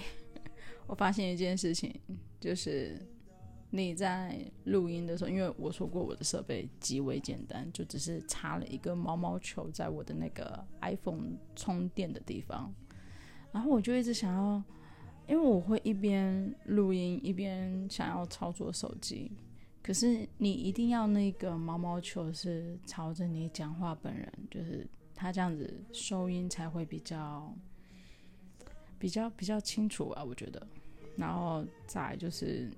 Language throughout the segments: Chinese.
我发现一件事情，就是你在录音的时候，因为我说过我的设备极为简单，就只是插了一个毛毛球在我的那个 iPhone 充电的地方，然后我就一直想要，因为我会一边录音一边想要操作手机，可是你一定要那个毛毛球是朝着你讲话本人，就是它这样子收音才会比较。比较比较清楚啊，我觉得，然后再就是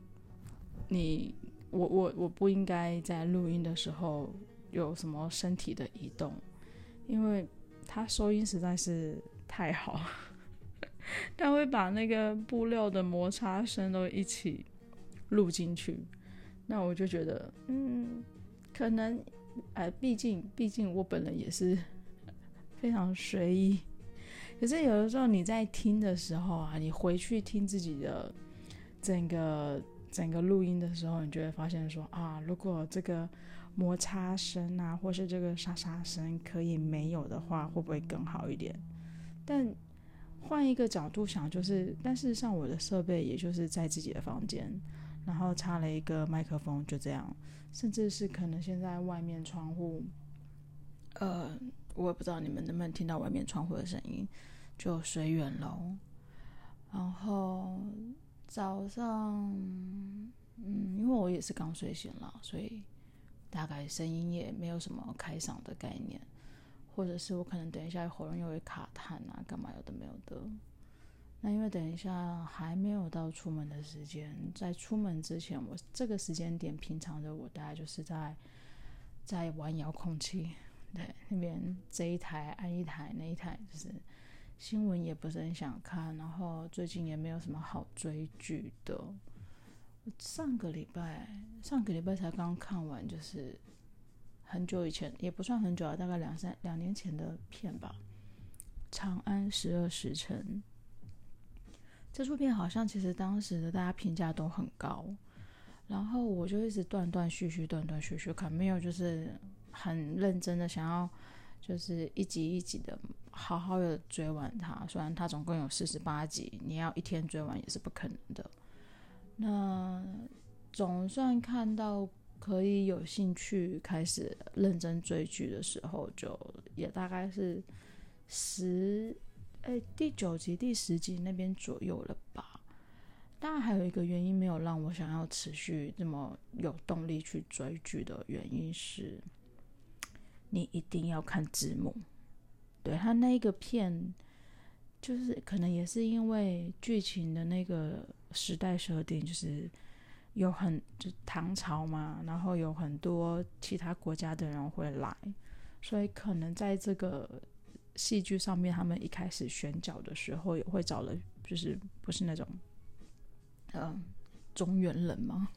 你，我我我不应该在录音的时候有什么身体的移动，因为他收音实在是太好，他会把那个布料的摩擦声都一起录进去，那我就觉得，嗯，可能，呃，毕竟毕竟我本人也是 非常随意。可是有的时候你在听的时候啊，你回去听自己的整个整个录音的时候，你就会发现说啊，如果这个摩擦声啊，或是这个沙沙声可以没有的话，会不会更好一点？但换一个角度想，就是，但事实上我的设备也就是在自己的房间，然后插了一个麦克风，就这样，甚至是可能现在外面窗户，呃。我也不知道你们能不能听到外面窗户的声音，就随缘喽。然后早上，嗯，因为我也是刚睡醒了，所以大概声音也没有什么开嗓的概念，或者是我可能等一下喉咙又会卡痰啊，干嘛有的没有的。那因为等一下还没有到出门的时间，在出门之前，我这个时间点平常的我大概就是在在玩遥控器。对，那边这一台按一台，那一台就是新闻也不是很想看，然后最近也没有什么好追剧的。上个礼拜，上个礼拜才刚看完，就是很久以前，也不算很久啊，大概两三两年前的片吧，《长安十二时辰》。这出片好像其实当时的大家评价都很高，然后我就一直断断续续、断断续续看，没有就是。很认真的想要，就是一集一集的好好的追完它。虽然它总共有四十八集，你要一天追完也是不可能的。那总算看到可以有兴趣开始认真追剧的时候，就也大概是十哎第九集、第十集那边左右了吧。当然还有一个原因没有让我想要持续这么有动力去追剧的原因是。你一定要看字幕，对，他那个片，就是可能也是因为剧情的那个时代设定，就是有很就唐朝嘛，然后有很多其他国家的人会来，所以可能在这个戏剧上面，他们一开始选角的时候也会找了，就是不是那种，嗯、中原人吗？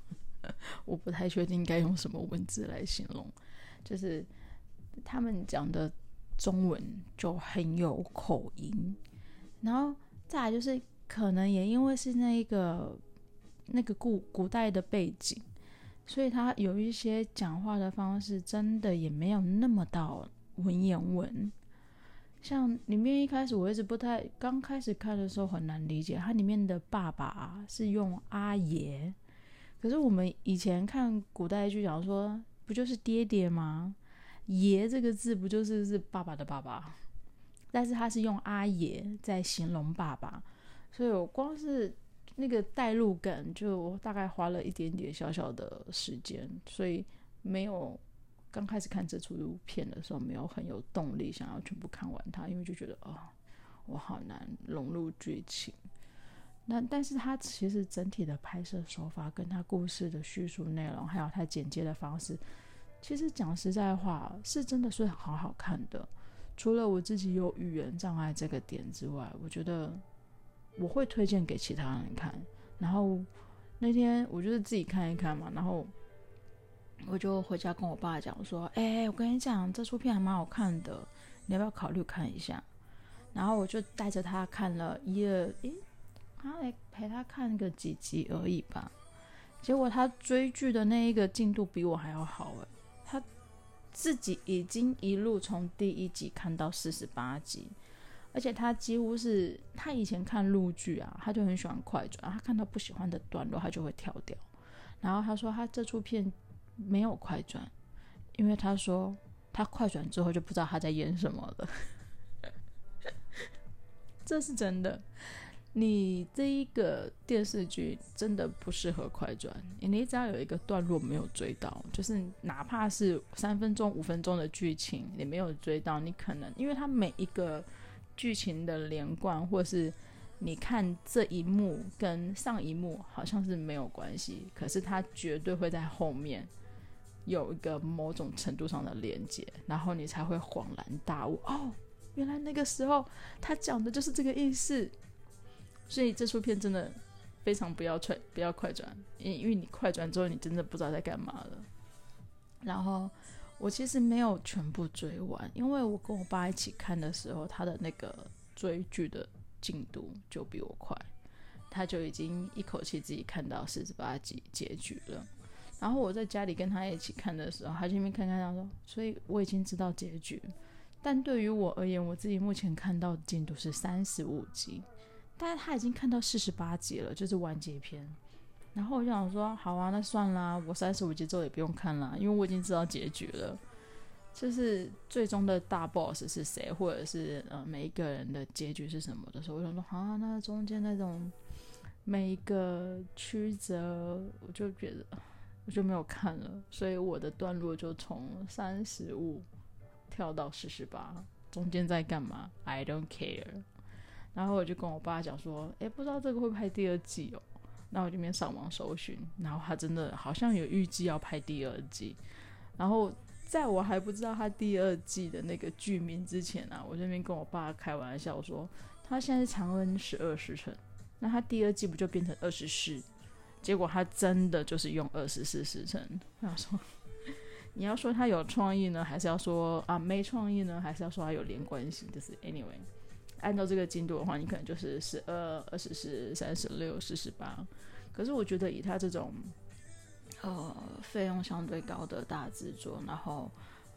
我不太确定该用什么文字来形容，就是。他们讲的中文就很有口音，然后再来就是可能也因为是那一个那个古古代的背景，所以他有一些讲话的方式真的也没有那么到文言文。像里面一开始我一直不太刚开始看的时候很难理解，它里面的爸爸是用阿爷，可是我们以前看古代剧讲说不就是爹爹吗？爷这个字不就是是爸爸的爸爸，但是他是用阿爷在形容爸爸，所以我光是那个代入感就大概花了一点点小小的时间，所以没有刚开始看这出片的时候没有很有动力想要全部看完它，因为就觉得、哦，我好难融入剧情。那但是它其实整体的拍摄手法跟它故事的叙述内容，还有它剪接的方式。其实讲实在话，是真的是好好看的。除了我自己有语言障碍这个点之外，我觉得我会推荐给其他人看。然后那天我就是自己看一看嘛，然后我就回家跟我爸讲说：“哎，我跟你讲，这出片还蛮好看的，你要不要考虑看一下？”然后我就带着他看了一二，诶，他来陪他看个几集而已吧。结果他追剧的那一个进度比我还要好诶。自己已经一路从第一集看到四十八集，而且他几乎是他以前看陆剧啊，他就很喜欢快转，他看到不喜欢的段落，他就会跳掉。然后他说他这出片没有快转，因为他说他快转之后就不知道他在演什么了。这是真的。你这一个电视剧真的不适合快转，你只要有一个段落没有追到，就是哪怕是三分钟、五分钟的剧情，你没有追到，你可能因为它每一个剧情的连贯，或是你看这一幕跟上一幕好像是没有关系，可是它绝对会在后面有一个某种程度上的连接，然后你才会恍然大悟，哦，原来那个时候他讲的就是这个意思。所以这出片真的非常不要快，不要快转，因因为你快转之后，你真的不知道在干嘛了。然后我其实没有全部追完，因为我跟我爸一起看的时候，他的那个追剧的进度就比我快，他就已经一口气自己看到四十八集结局了。然后我在家里跟他一起看的时候，他前面看看他说，所以我已经知道结局，但对于我而言，我自己目前看到的进度是三十五集。但是他已经看到四十八集了，就是完结篇。然后我就想说，好啊，那算啦，我三十五集之后也不用看了，因为我已经知道结局了。就是最终的大 boss 是谁，或者是呃每一个人的结局是什么的时候，我想说，啊，那中间那种每一个曲折，我就觉得我就没有看了。所以我的段落就从三十五跳到四十八，中间在干嘛？I don't care。然后我就跟我爸讲说，诶，不知道这个会拍第二季哦。那我就边上网搜寻，然后他真的好像有预计要拍第二季。然后在我还不知道他第二季的那个剧名之前啊，我这边跟我爸开玩笑说，他现在是长恩十二时辰，那他第二季不就变成二十四？结果他真的就是用二十四时辰。他说，你要说他有创意呢，还是要说啊没创意呢，还是要说他有连贯性？就是 anyway。按照这个进度的话，你可能就是十二、二十四、三十六、四十八。可是我觉得以他这种呃费用相对高的大制作，然后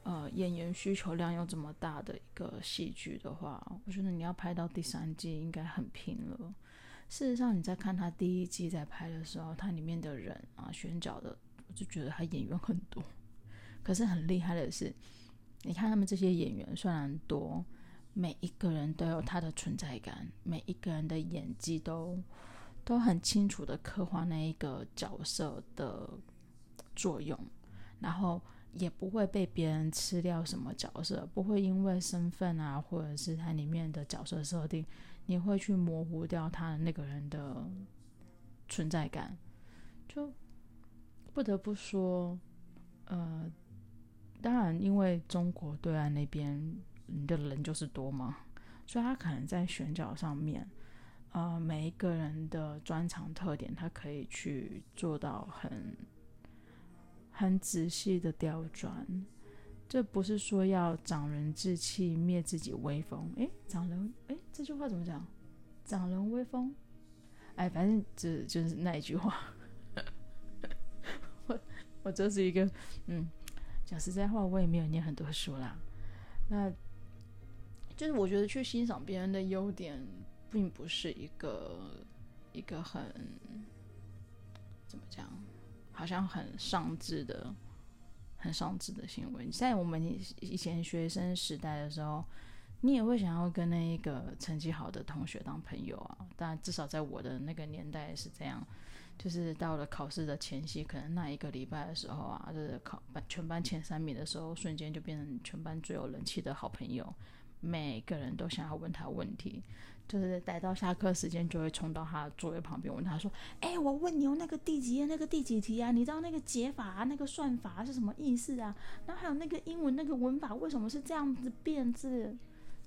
呃演员需求量又这么大的一个戏剧的话，我觉得你要拍到第三季应该很拼了。事实上，你在看他第一季在拍的时候，他里面的人啊选角的，我就觉得他演员很多。可是很厉害的是，你看他们这些演员虽然多。每一个人都有他的存在感，每一个人的演技都都很清楚的刻画那一个角色的作用，然后也不会被别人吃掉什么角色，不会因为身份啊，或者是他里面的角色设定，你会去模糊掉他的那个人的存在感。就不得不说，呃，当然因为中国对岸那边。你的人就是多嘛，所以他可能在选角上面，呃，每一个人的专长特点，他可以去做到很很仔细的刁钻。这不是说要长人志气，灭自己威风。诶，长人，诶，这句话怎么讲？长人威风？哎，反正就就是那一句话。我我这是一个，嗯，讲实在话，我也没有念很多书啦。那。就是我觉得去欣赏别人的优点，并不是一个一个很怎么讲，好像很上智的、很上智的行为。在我们以前学生时代的时候，你也会想要跟那一个成绩好的同学当朋友啊。但至少在我的那个年代是这样，就是到了考试的前夕，可能那一个礼拜的时候啊，就是考班全班前三名的时候，瞬间就变成全班最有人气的好朋友。每个人都想要问他问题，就是待到下课时间就会冲到他的座位旁边问他说：“哎、我问你哦，那个第几页那个第几题啊？你知道那个解法啊，那个算法是什么意思啊？然后还有那个英文那个文法为什么是这样子变字？”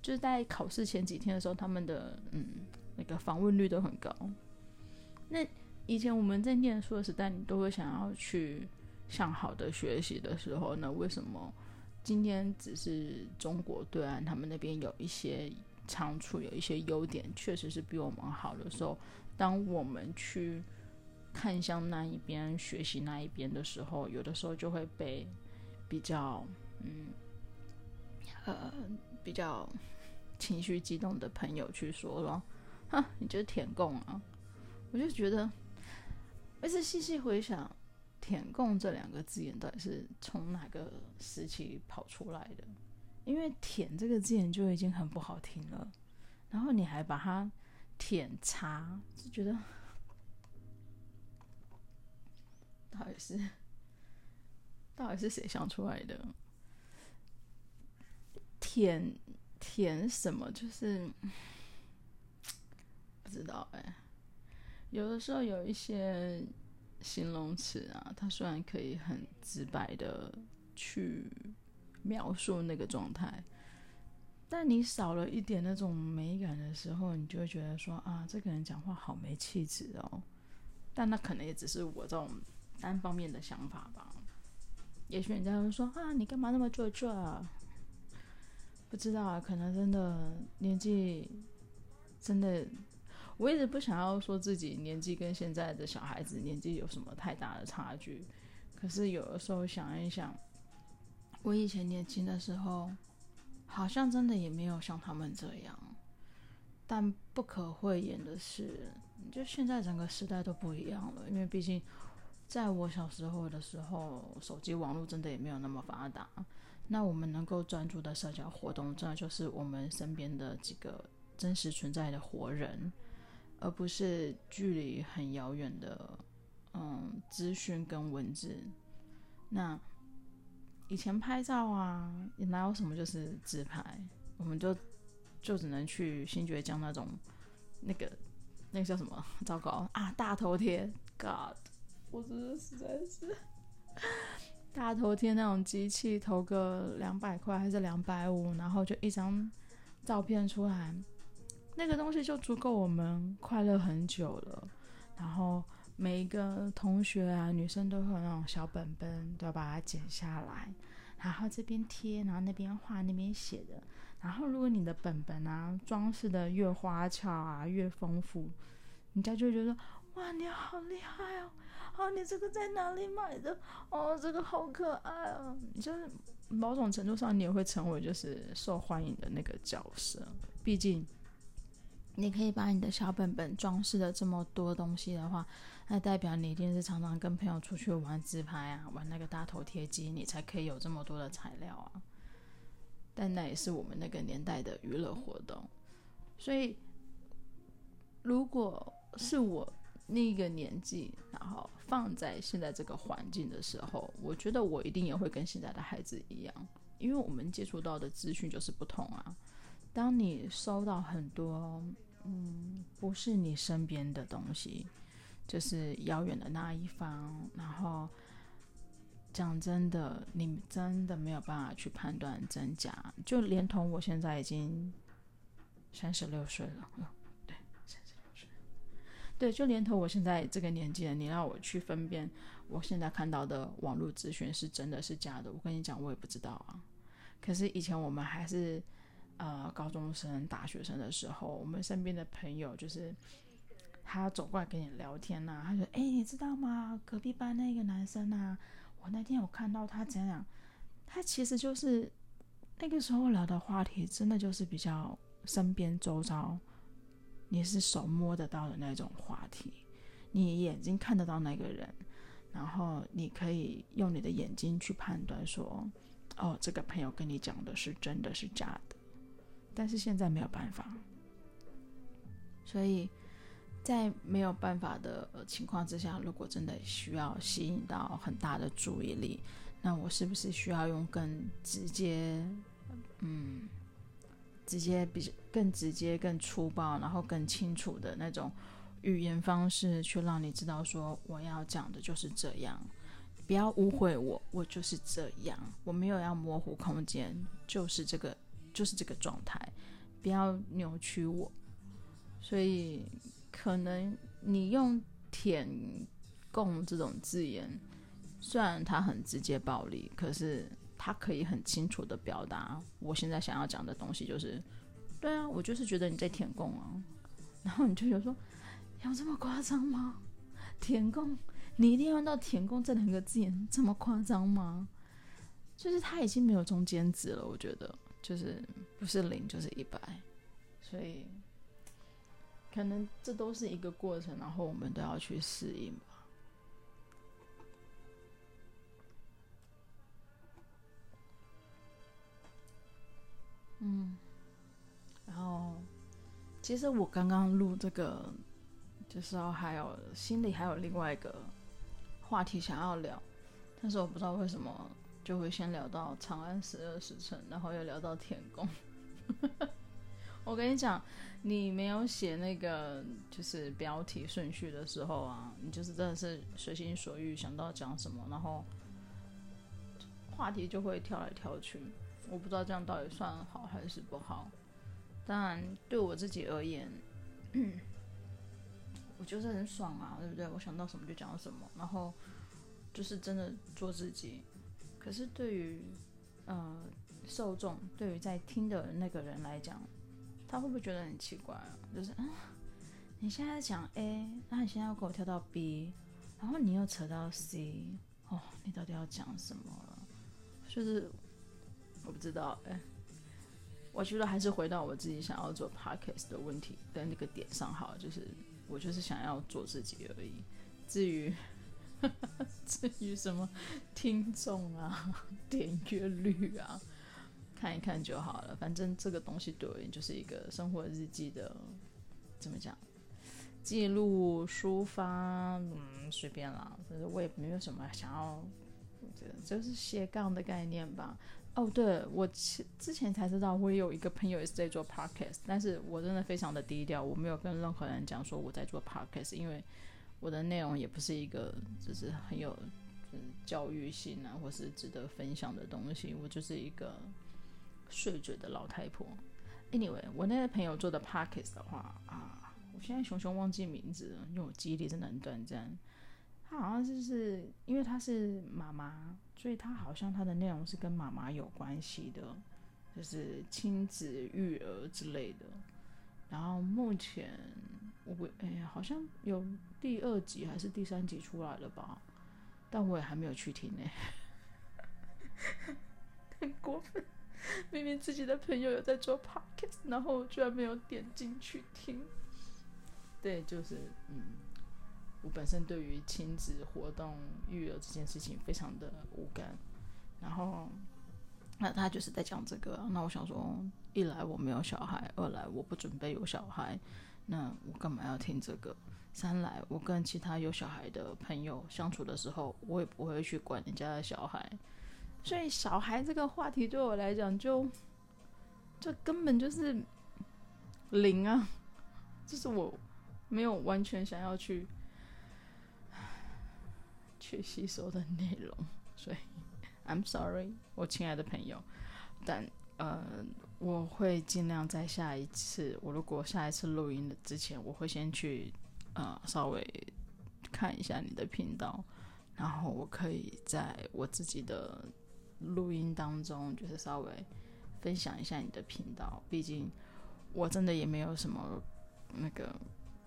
就是在考试前几天的时候，他们的嗯那个访问率都很高。那以前我们在念书的时代，你都会想要去向好的学习的时候，那为什么？今天只是中国对岸，他们那边有一些长处，有一些优点，确实是比我们好的时候，当我们去看向那一边、学习那一边的时候，有的时候就会被比较，嗯，呃，比较情绪激动的朋友去说说，哈，你就是舔共啊？我就觉得，而且细细回想，舔共这两个字眼到底是从哪个时期跑出来的？因为舔这个字眼就已经很不好听了，然后你还把它舔茶，就觉得到底是到底是谁想出来的？舔舔什么？就是不知道哎、有的时候有一些形容词啊，它虽然可以很直白的去。描述那个状态，但你少了一点那种美感的时候，你就会觉得说啊，这个人讲话好没气质哦。但那可能也只是我这种单方面的想法吧。也许人家会说啊，你干嘛那么做作啊？不知道啊，可能真的年纪真的，我一直不想要说自己年纪跟现在的小孩子年纪有什么太大的差距。可是有的时候想一想。我以前年轻的时候，好像真的也没有像他们这样。但不可讳言的是，就现在整个时代都不一样了。因为毕竟，在我小时候的时候，手机网络真的也没有那么发达。那我们能够专注的社交活动，真的就是我们身边的几个真实存在的活人，而不是距离很遥远的嗯资讯跟文字。那。以前拍照啊，也哪有什么就是自拍，我们就就只能去新觉江那种那个那个叫什么？糟糕啊！大头贴，God，我真的实在是大头贴那种机器投个两百块还是两百五，然后就一张照片出来，那个东西就足够我们快乐很久了，然后。每一个同学啊，女生都会有那种小本本，都要把它剪下来，然后这边贴，然后那边画，那边写的。然后如果你的本本啊装饰的越花俏啊，越丰富，人家就觉得哇，你好厉害哦！哦，你这个在哪里买的？哦，这个好可爱哦！你就是某种程度上，你也会成为就是受欢迎的那个角色，毕竟。你可以把你的小本本装饰的这么多东西的话，那代表你一定是常常跟朋友出去玩自拍啊，玩那个大头贴机，你才可以有这么多的材料啊。但那也是我们那个年代的娱乐活动，所以如果是我那个年纪，然后放在现在这个环境的时候，我觉得我一定也会跟现在的孩子一样，因为我们接触到的资讯就是不同啊。当你收到很多，嗯，不是你身边的东西，就是遥远的那一方，然后讲真的，你真的没有办法去判断真假，就连同我现在已经三十六岁了，对，三十六岁，对，就连同我现在这个年纪了，你让我去分辨我现在看到的网络资讯是真的是假的，我跟你讲，我也不知道啊。可是以前我们还是。呃，高中生、大学生的时候，我们身边的朋友就是他走过来跟你聊天呐、啊，他说：“哎、你知道吗？隔壁班那个男生啊，我那天有看到他怎样，他其实就是那个时候聊的话题，真的就是比较身边周遭，你是手摸得到的那种话题，你眼睛看得到那个人，然后你可以用你的眼睛去判断说，哦，这个朋友跟你讲的是真的是假的。”但是现在没有办法，所以在没有办法的情况之下，如果真的需要吸引到很大的注意力，那我是不是需要用更直接，嗯，直接比更直接、更粗暴，然后更清楚的那种语言方式，去让你知道说我要讲的就是这样，不要误会我，我就是这样，我没有要模糊空间，就是这个。就是这个状态，不要扭曲我。所以，可能你用“舔共”这种字眼，虽然它很直接暴力，可是它可以很清楚的表达我现在想要讲的东西。就是，对啊，我就是觉得你在舔共啊。然后你就觉得说，有这么夸张吗？舔共，你一定要用到“舔共”这两个字眼这么夸张吗？就是他已经没有中间值了，我觉得。就是不是零就是一百，所以可能这都是一个过程，然后我们都要去适应吧。嗯，然后其实我刚刚录这个，就是还有心里还有另外一个话题想要聊，但是我不知道为什么。就会先聊到《长安十二时辰》，然后又聊到天宫。我跟你讲，你没有写那个就是标题顺序的时候啊，你就是真的是随心所欲想到讲什么，然后话题就会跳来跳去。我不知道这样到底算好还是不好。当然，对我自己而言，我就是很爽啊，对不对？我想到什么就讲什么，然后就是真的做自己。可是对于，呃，受众，对于在听的那个人来讲，他会不会觉得很奇怪啊？就是啊，你现在讲 A，那你现在要给我跳到 B，然后你又扯到 C，哦，你到底要讲什么？就是我不知道，哎，我觉得还是回到我自己想要做 podcast 的问题的那个点上好，就是我就是想要做自己而已。至于。至于什么听众啊、点阅率啊，看一看就好了。反正这个东西对我就是一个生活日记的，怎么讲？记录、抒发，嗯，随便啦。就是我也没有什么想要，这就是斜杠的概念吧。哦，对，我之前才知道，我有一个朋友也是在做 podcast，但是我真的非常的低调，我没有跟任何人讲说我在做 podcast，因为。我的内容也不是一个就是很有教育性啊，或是值得分享的东西。我就是一个碎嘴的老太婆。Anyway，我那个朋友做的 Podcast 的话啊，我现在熊熊忘记名字了，因为我记忆力真的很短暂。他好像就是因为他是妈妈，所以他好像他的内容是跟妈妈有关系的，就是亲子育儿之类的。然后目前。我哎呀，好像有第二集还是第三集出来了吧？但我也还没有去听呢，很过分！明明自己的朋友有在做 podcast，然后我居然没有点进去听。对，就是嗯，我本身对于亲子活动育儿这件事情非常的无感。然后，那他就是在讲这个，那我想说，一来我没有小孩，二来我不准备有小孩。那我干嘛要听这个？三来，我跟其他有小孩的朋友相处的时候，我也不会去管人家的小孩，所以小孩这个话题对我来讲就，就根本就是零啊，就是我没有完全想要去去吸收的内容，所以 I'm sorry，我亲爱的朋友，但呃。我会尽量在下一次，我如果下一次录音的之前，我会先去呃稍微看一下你的频道，然后我可以在我自己的录音当中，就是稍微分享一下你的频道。毕竟我真的也没有什么那个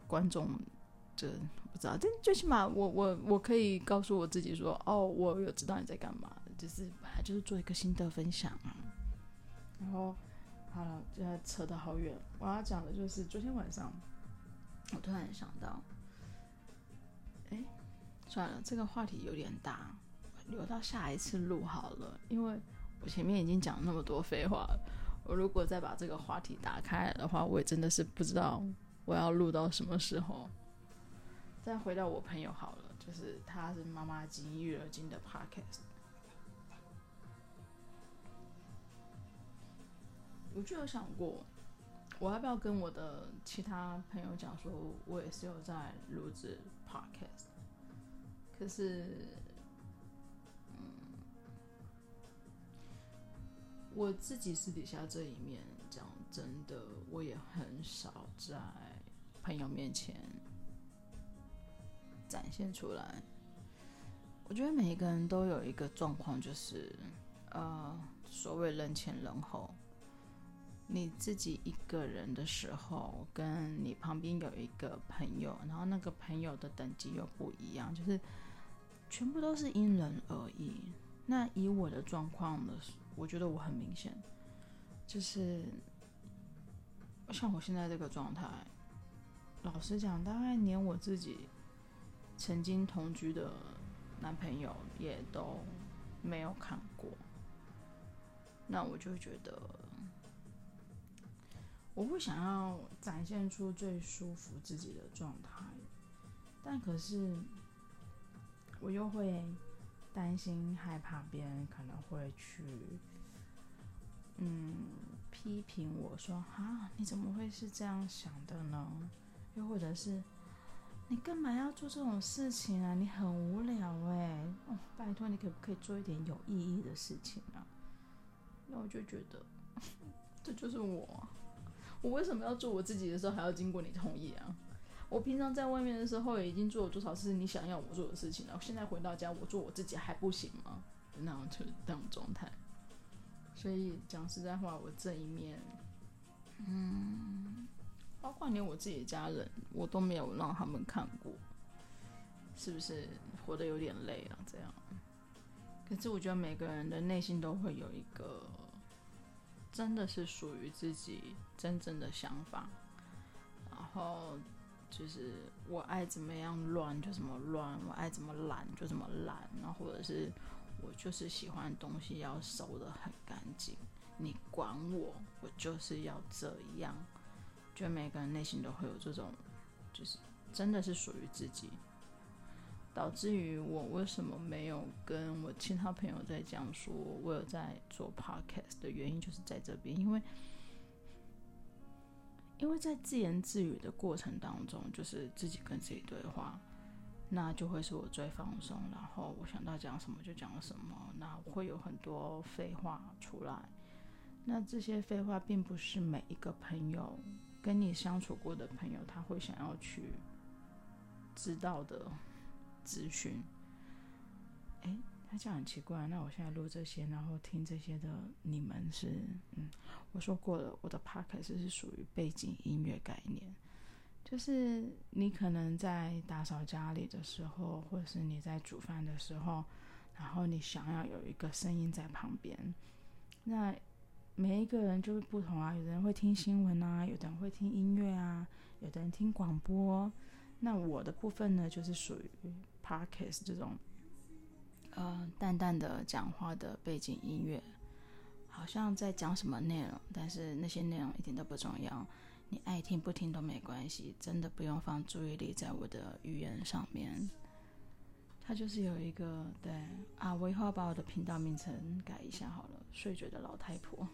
观众，这不知道，但最起码我我我可以告诉我自己说，哦，我有知道你在干嘛，就是本来就是做一个心得分享，然后。好了，现在扯得好远。我要讲的就是昨天晚上，我突然想到，哎，算了，这个话题有点大，留到下一次录好了。因为我前面已经讲那么多废话了，我如果再把这个话题打开的话，我也真的是不知道我要录到什么时候。再回到我朋友好了，就是他是妈妈经育儿经的 podcast。我就有想过，我要不要跟我的其他朋友讲说，我也是有在录制 podcast。可是，嗯，我自己私底下这一面，讲真的，我也很少在朋友面前展现出来。我觉得每一个人都有一个状况，就是呃，所谓人前人后。你自己一个人的时候，跟你旁边有一个朋友，然后那个朋友的等级又不一样，就是全部都是因人而异。那以我的状况呢，我觉得我很明显，就是像我现在这个状态，老实讲，大概连我自己曾经同居的男朋友也都没有看过，那我就觉得。我会想要展现出最舒服自己的状态，但可是我又会担心、害怕别人可能会去，嗯，批评我说：“啊，你怎么会是这样想的呢？”又或者是“你干嘛要做这种事情啊？你很无聊哎！哦，拜托，你可不可以做一点有意义的事情啊？”那我就觉得，这就是我。我为什么要做我自己的时候还要经过你同意啊？我平常在外面的时候已经做了多少次你想要我做的事情了，现在回到家我做我自己还不行吗？那种就是那种状态。所以讲实在话，我这一面，嗯，包括连我自己的家人，我都没有让他们看过，是不是活得有点累了？这样。可是我觉得每个人的内心都会有一个。真的是属于自己真正的想法，然后就是我爱怎么样乱就怎么乱，我爱怎么懒就怎么懒，然后或者是我就是喜欢东西要收得很干净，你管我，我就是要这样。觉得每个人内心都会有这种，就是真的是属于自己。导致于我为什么没有跟我其他朋友在讲说我有在做 podcast 的原因，就是在这边，因为因为在自言自语的过程当中，就是自己跟自己对话，那就会是我最放松，然后我想到讲什么就讲什么，那会有很多废话出来，那这些废话并不是每一个朋友跟你相处过的朋友他会想要去知道的。咨询，哎，他这样很奇怪。那我现在录这些，然后听这些的，你们是，嗯，我说过了，我的 podcast 是属于背景音乐概念，就是你可能在打扫家里的时候，或者是你在煮饭的时候，然后你想要有一个声音在旁边。那每一个人就是不同啊，有的人会听新闻啊，有的人会听音乐啊，有的人听广播。那我的部分呢，就是属于。Podcast 这种，呃，淡淡的讲话的背景音乐，好像在讲什么内容，但是那些内容一点都不重要，你爱听不听都没关系，真的不用放注意力在我的语言上面。它就是有一个对啊，我以后要把我的频道名称改一下好了，睡觉的老太婆。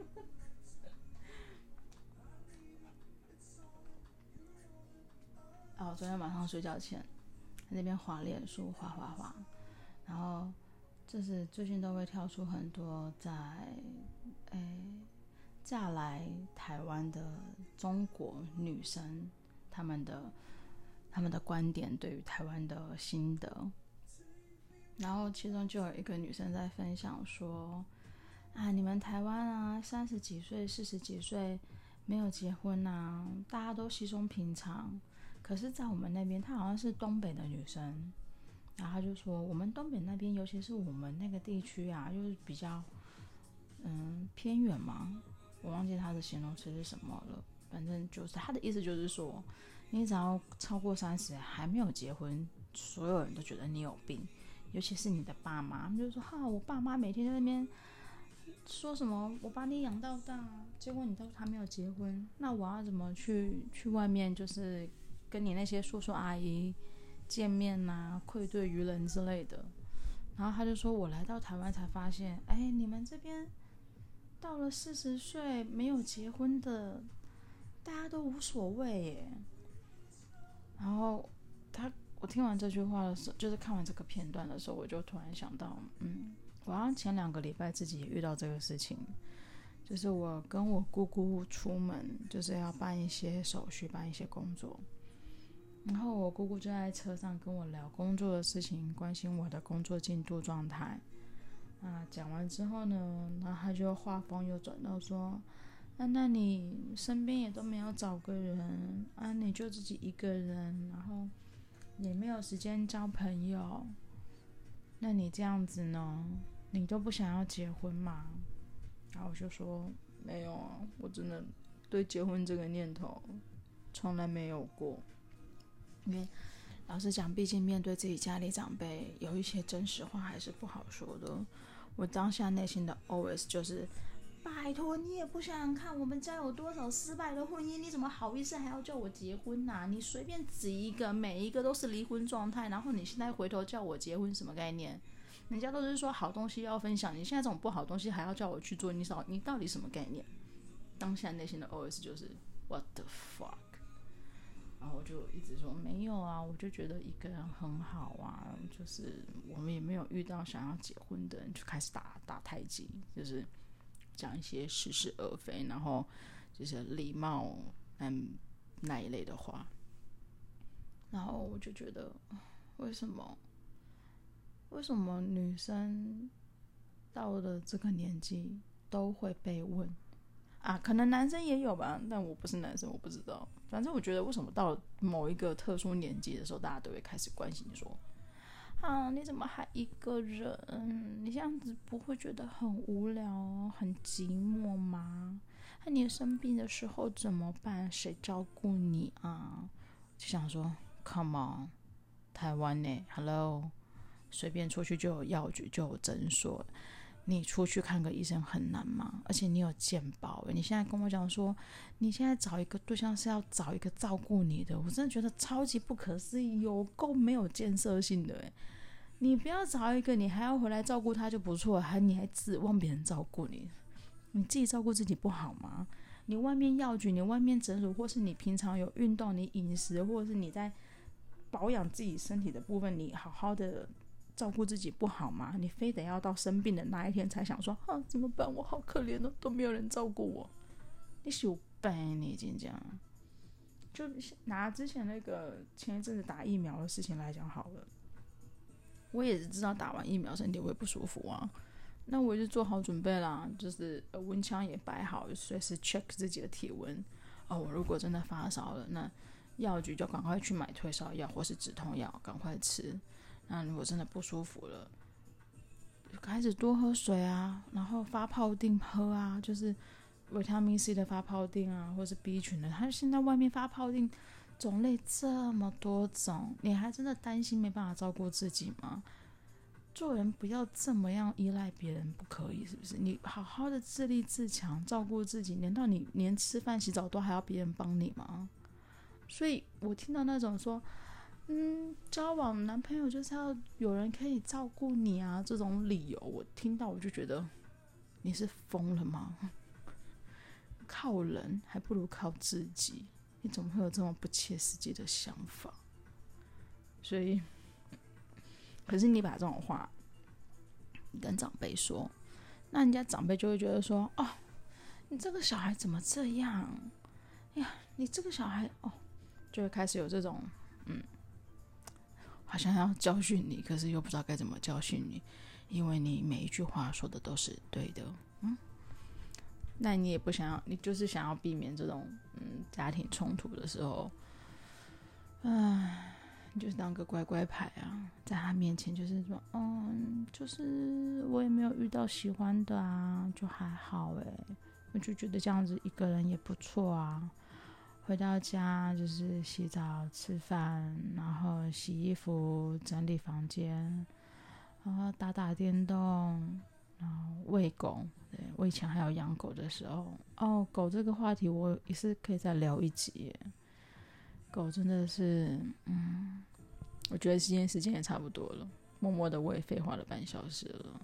哦，昨天晚上睡觉前。那边滑脸书，滑滑滑，然后就是最近都会跳出很多在诶嫁来台湾的中国女生，她们的她们的观点对于台湾的心得，然后其中就有一个女生在分享说啊，你们台湾啊，三十几岁、四十几岁没有结婚啊，大家都稀松平常。可是，在我们那边，她好像是东北的女生，然后她就说，我们东北那边，尤其是我们那个地区啊，就是比较，嗯，偏远嘛。我忘记她的形容词是什么了，反正就是她的意思，就是说，你只要超过三十还没有结婚，所有人都觉得你有病，尤其是你的爸妈，就说，哈，我爸妈每天在那边说什么，我把你养到大，结果你都还没有结婚，那我要怎么去去外面就是。跟你那些叔叔阿姨见面呐、愧对于人之类的。然后他就说：“我来到台湾才发现，哎，你们这边到了四十岁没有结婚的，大家都无所谓耶。”然后他，我听完这句话的时候，就是看完这个片段的时候，我就突然想到，嗯，我好像前两个礼拜自己也遇到这个事情，就是我跟我姑姑出门，就是要办一些手续，办一些工作。然后我姑姑就在车上跟我聊工作的事情，关心我的工作进度状态。啊，讲完之后呢，然后他就话锋又转到说：“啊，那你身边也都没有找个人啊？你就自己一个人，然后也没有时间交朋友。那你这样子呢？你都不想要结婚吗？”然后我就说：“没有啊，我真的对结婚这个念头从来没有过。因为老实讲，毕竟面对自己家里长辈，有一些真实话还是不好说的。我当下内心的 OS 就是。拜托，你也不想想看，我们家有多少失败的婚姻？你怎么好意思还要叫我结婚呐、你随便指一个，每一个都是离婚状态，然后你现在回头叫我结婚，什么概念？人家都是说好东西要分享，你现在这种不好东西还要叫我去做，你少，你到底什么概念？当下内心的 OS 就是 What the fuck？然后我就一直说没有啊，我就觉得一个人很好啊，就是我们也没有遇到想要结婚的人，就开始打打太极，就是。讲一些似是而非，然后就是礼貌嗯那一类的话，然后我就觉得，为什么为什么女生到了这个年纪都会被问啊？可能男生也有吧，但我不是男生，我不知道。反正我觉得，为什么到了某一个特殊年纪的时候，大家都会开始关心说。啊，你怎么还一个人？你这样子不会觉得很无聊、很寂寞吗？那你生病的时候怎么办？谁照顾你啊？就想说，Come on，台湾呢？Hello，随便出去就有药局，就有诊所。你出去看个医生很难吗？而且你有健保，你现在跟我讲说，你现在找一个对象是要找一个照顾你的，我真的觉得超级不可思议，有够没有建设性的，你不要找一个，你还要回来照顾他就不错，还你还指望别人照顾你？你自己照顾自己不好吗？你外面药局，你外面诊所，或是你平常有运动，你饮食，或者是你在保养自己身体的部分，你好好的。照顾自己不好吗？你非得要到生病的那一天才想说啊，怎么办？我好可怜哦，都没有人照顾我。你有病，你这样。就拿之前那个前一阵子打疫苗的事情来讲好了，我也是知道打完疫苗身体会不舒服啊，那我就做好准备啦，就是温枪也摆好，随时 check 自己的体温。哦，我如果真的发烧了，那药局就赶快去买退烧药或是止痛药，赶快吃。那如果真的不舒服了，开始多喝水啊，然后发泡定喝啊，就是维他命 C 的发泡定啊，或是 B 群的。他现在外面发泡定种类这么多种，你还真的担心没办法照顾自己吗？做人不要这么样依赖别人，不可以是不是？你好好的自立自强，照顾自己，难道你连吃饭洗澡都还要别人帮你吗？所以我听到那种说。嗯，交往男朋友就是要有人可以照顾你啊，这种理由我听到我就觉得你是疯了吗？靠人还不如靠自己，你怎么会有这么不切实际的想法？所以，可是你把这种话你跟长辈说，那人家长辈就会觉得说：“哦，你这个小孩怎么这样？哎呀，你这个小孩哦，就会开始有这种嗯。”好像要教训你，可是又不知道该怎么教训你，因为你每一句话说的都是对的，嗯，那你也不想要，你就是想要避免这种嗯家庭冲突的时候，唉，你就是当个乖乖牌啊，在他面前就是说，嗯，就是我也没有遇到喜欢的啊，就还好诶，我就觉得这样子一个人也不错啊。回到家就是洗澡、吃饭，然后洗衣服、整理房间，然后打打电动，然后喂狗。对，我以前还有养狗的时候，哦，狗这个话题我也是可以再聊一集。狗真的是，嗯，我觉得今天时间也差不多了，默默的我也废话了半小时了，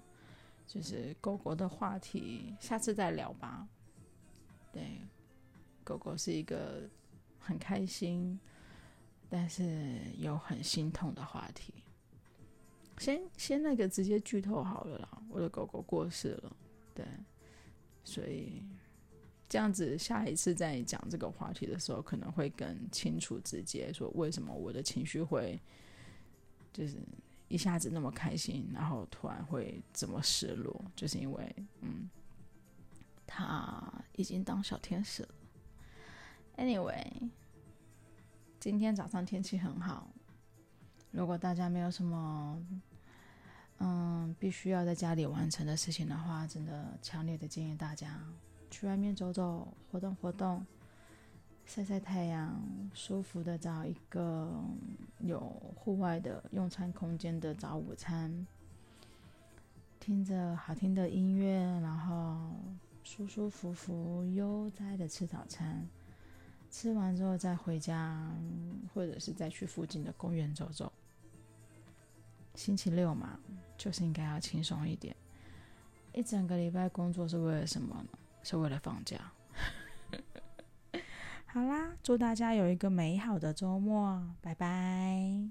就是狗狗的话题，下次再聊吧。对。狗狗是一个很开心，但是又很心痛的话题。先先那个直接剧透好了啦，我的狗狗过世了，对，所以这样子下一次再讲这个话题的时候，可能会更清楚直接说为什么我的情绪会就是一下子那么开心，然后突然会这么失落，就是因为嗯，他已经当小天使了。Anyway，今天早上天气很好。如果大家没有什么，嗯，必须要在家里完成的事情的话，真的强烈的建议大家去外面走走，活动活动，晒晒太阳，舒服的找一个有户外的用餐空间的早午餐，听着好听的音乐，然后舒舒服服、悠哉的吃早餐。吃完之后再回家，或者是再去附近的公园走走。星期六嘛，就是应该要轻松一点。一整个礼拜工作是为了什么呢？是为了放假。好啦，祝大家有一个美好的周末，拜拜。